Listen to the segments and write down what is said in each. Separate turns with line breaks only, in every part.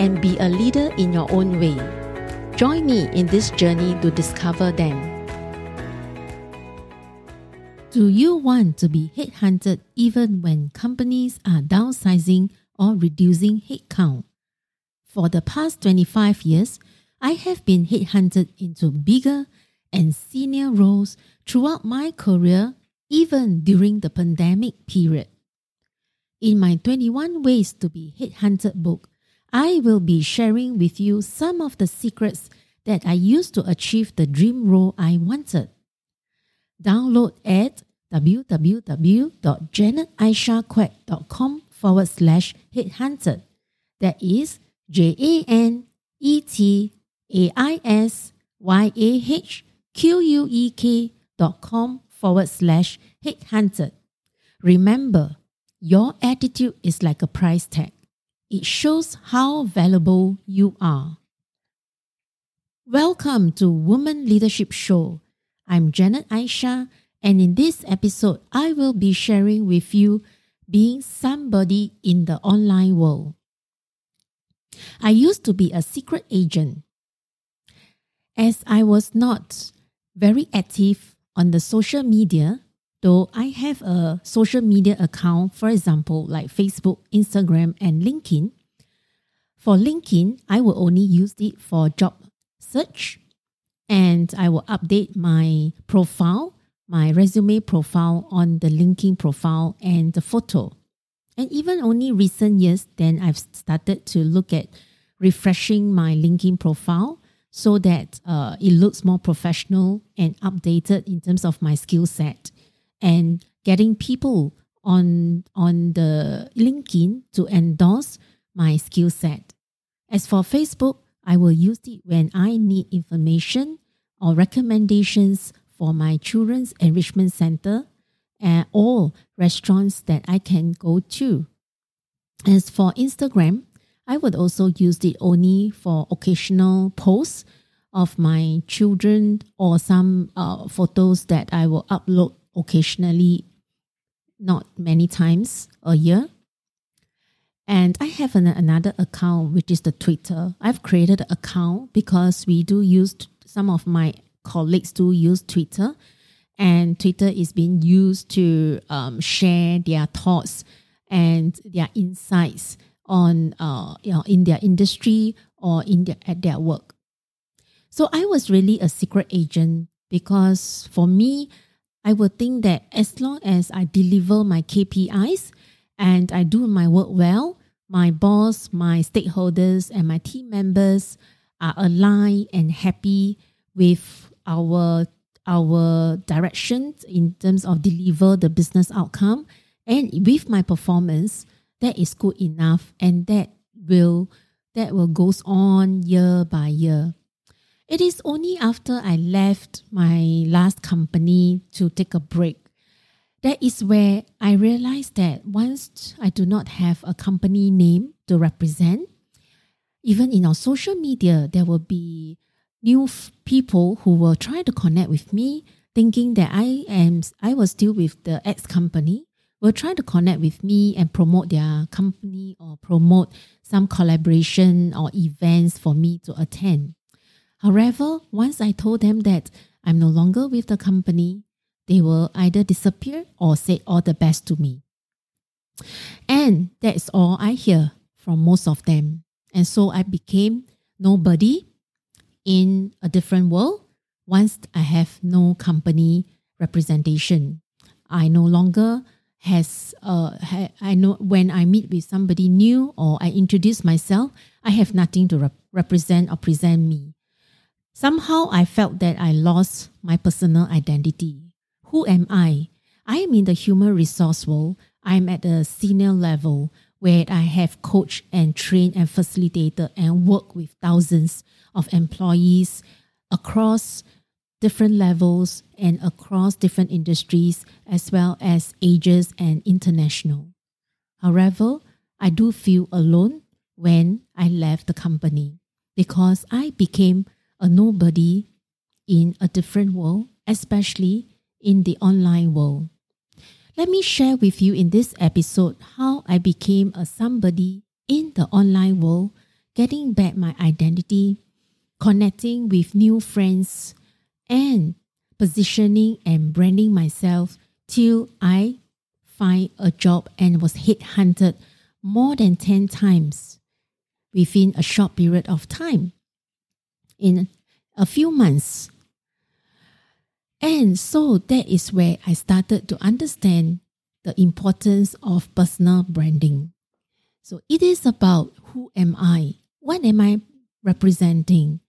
and be a leader in your own way. Join me in this journey to discover them. Do you want to be headhunted even when companies are downsizing or reducing headcount? For the past 25 years, I have been headhunted into bigger and senior roles throughout my career, even during the pandemic period. In my 21 Ways to be Headhunted book, I will be sharing with you some of the secrets that I used to achieve the dream role I wanted. Download at www.janetaisyahquek.com forward slash headhunted. That is J A N E T A I S Y A H Q U E K dot com forward slash headhunted. Remember, your attitude is like a price tag. It shows how valuable you are. Welcome to Woman Leadership Show. I'm Janet Aisyah, and in this episode, I will be sharing with you being somebody in the online world. I used to be a secret agent. As I was not very active on the social media, though I have a social media account, for example, like Facebook, Instagram, and LinkedIn. For LinkedIn, I will only use it for job search and I will update my profile, my resume profile on the LinkedIn profile and the photo. And even only recent years, then I've started to look at refreshing my LinkedIn profile so that uh, it looks more professional and updated in terms of my skill set and getting people on on the LinkedIn to endorse my skill set. As for Facebook, I will use it when I need information or recommendations for my children's enrichment center and or restaurants that I can go to. As for Instagram, I would also use it only for occasional posts of my children or some uh, photos that I will upload occasionally, not many times a year. And I have an, another account, which is the Twitter. I've created an account because we do use, some of my colleagues do use Twitter. And Twitter is being used to um, share their thoughts and their insights on, uh, you know, in their industry or in their, at their work. So I was really a secret agent because for me, I would think that as long as I deliver my KPIs and I do my work well, my boss, my stakeholders, and my team members are aligned and happy with our our direction in terms of deliver the business outcome. And with my performance that is good enough and that will that will goes on year by year it is only after I left my last company to take a break that is where I realized that once I do not have a company name to represent, even in our social media, there will be new f- people who will try to connect with me, thinking that I am I was still with the ex company, will try to connect with me and promote their company or promote some collaboration or events for me to attend. However, once I told them that I'm no longer with the company, they will either disappear or say all the best to me. And that's all I hear from most of them. And so I became nobody in a different world once I have no company representation. I no longer has uh ha- I know when I meet with somebody new or I introduce myself, I have nothing to rep- represent or present me. Somehow I felt that I lost my personal identity. Who am I? I am in the human resource world. I'm at a senior level where I have coached and trained and facilitated and worked with thousands of employees across different levels and across different industries as well as ages and international. However, I do feel alone when I left the company because I became a nobody in a different world, especially in the online world. Let me share with you in this episode how I became a somebody in the online world, getting back my identity, connecting with new friends, and positioning and branding myself till I find a job and was headhunted more than 10 times within a short period of time in a few months. And so that is where I started to understand the importance of personal branding. So it is about who am I? What am I representing?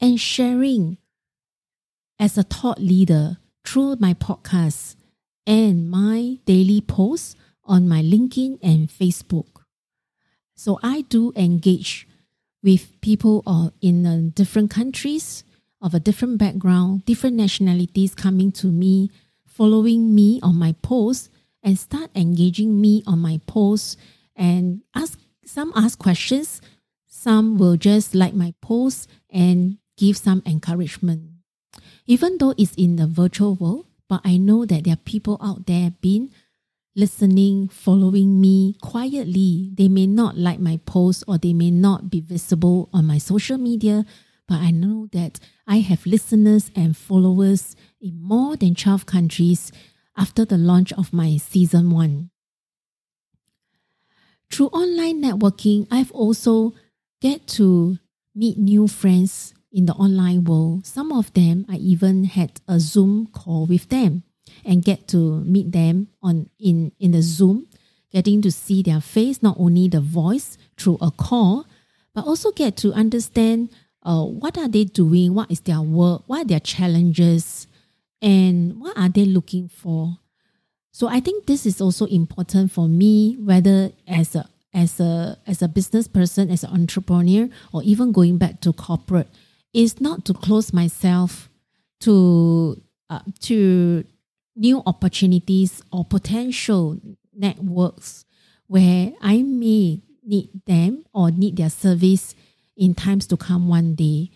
And sharing as a thought leader through my podcast and my daily posts on my LinkedIn and Facebook. So I do engage with people or in uh, different countries of a different background, different nationalities coming to me, following me on my posts, and start engaging me on my posts and ask some ask questions, some will just like my posts and give some encouragement. Even though it's in the virtual world, but I know that there are people out there been listening, following me quietly. They may not like my posts or they may not be visible on my social media, but I know that I have listeners and followers in more than 12 countries after the launch of my season one. Through online networking, I've also get to meet new friends in the online world. Some of them I even had a Zoom call with them and get to meet them on in, in the Zoom, getting to see their face, not only the voice through a call, but also get to understand uh, what are they doing, what is their work, what are their challenges, and what are they looking for. So I think this is also important for me, whether as a as a as a business person, as an entrepreneur, or even going back to corporate, is not to close myself to uh, to new opportunities or potential networks where I may need them or need their service in times to come one day.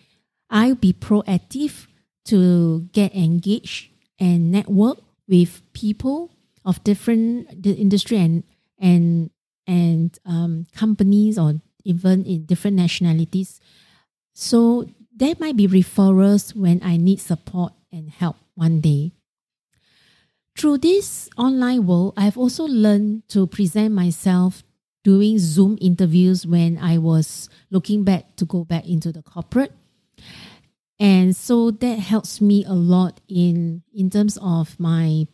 I'll be proactive to get engaged and network with people of different industry and and and um, companies or even in different nationalities. So there might be referrals when I need support and help one day. Through this online world, I've also learned to present myself doing Zoom interviews when I was looking back to go back into the corporate. And so that helps me a lot in, in terms of my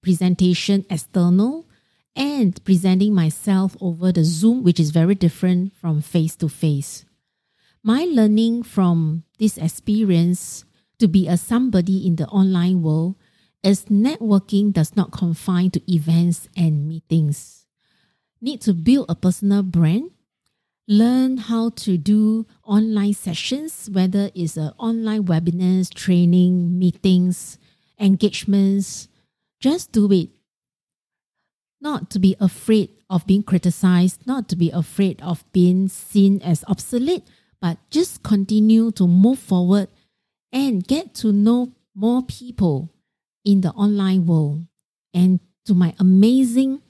presentation external and presenting myself over the Zoom, which is very different from face to face. My learning from this experience to be a somebody in the online world is networking does not confine to events and meetings. Need to build a personal brand, learn how to do online sessions, whether it's a online webinars, training, meetings, engagements. Just do it. Not to be afraid of being criticized, not to be afraid of being seen as obsolete, but just continue to move forward and get to know more people in the online world. And to my amazing,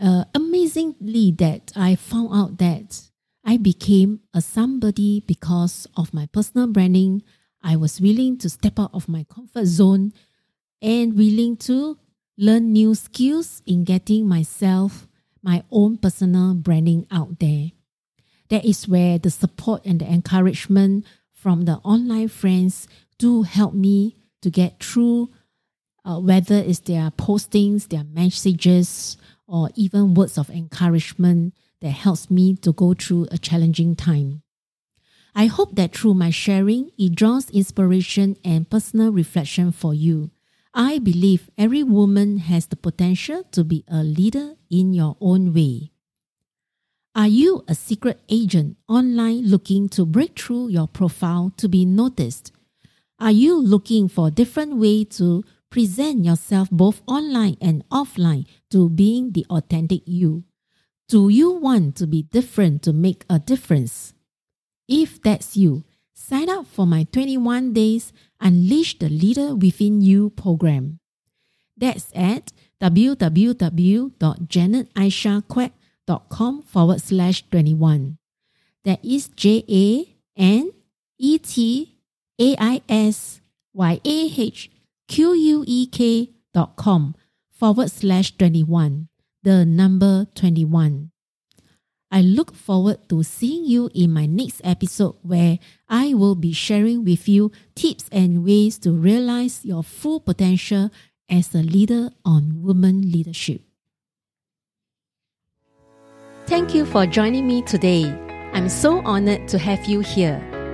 uh, amazingly, that I found out that I became a somebody because of my personal branding. I was willing to step out of my comfort zone and willing to learn new skills in getting myself, my own personal branding out there. That is where the support and the encouragement from the online friends do help me to get through uh, whether it's their postings, their messages, or even words of encouragement that helps me to go through a challenging time. I hope that through my sharing, it draws inspiration and personal reflection for you. I believe every woman has the potential to be a leader in your own way. Are you a secret agent online looking to break through your profile to be noticed? Are you looking for a different way to present yourself both online and offline to being the authentic you? Do you want to be different to make a difference? If that's you, sign up for my 21 days Unleash the Leader Within You program. That's at www.janetaisyahquek.com com forward slash 21. That is J A N E T A I S Y A H Q U E K dot com forward slash 21. The number 21. I look forward to seeing you in my next episode where I will be sharing with you tips and ways to realize your full potential as a leader on women leadership. Thank you for joining me today. I'm so honored to have you here.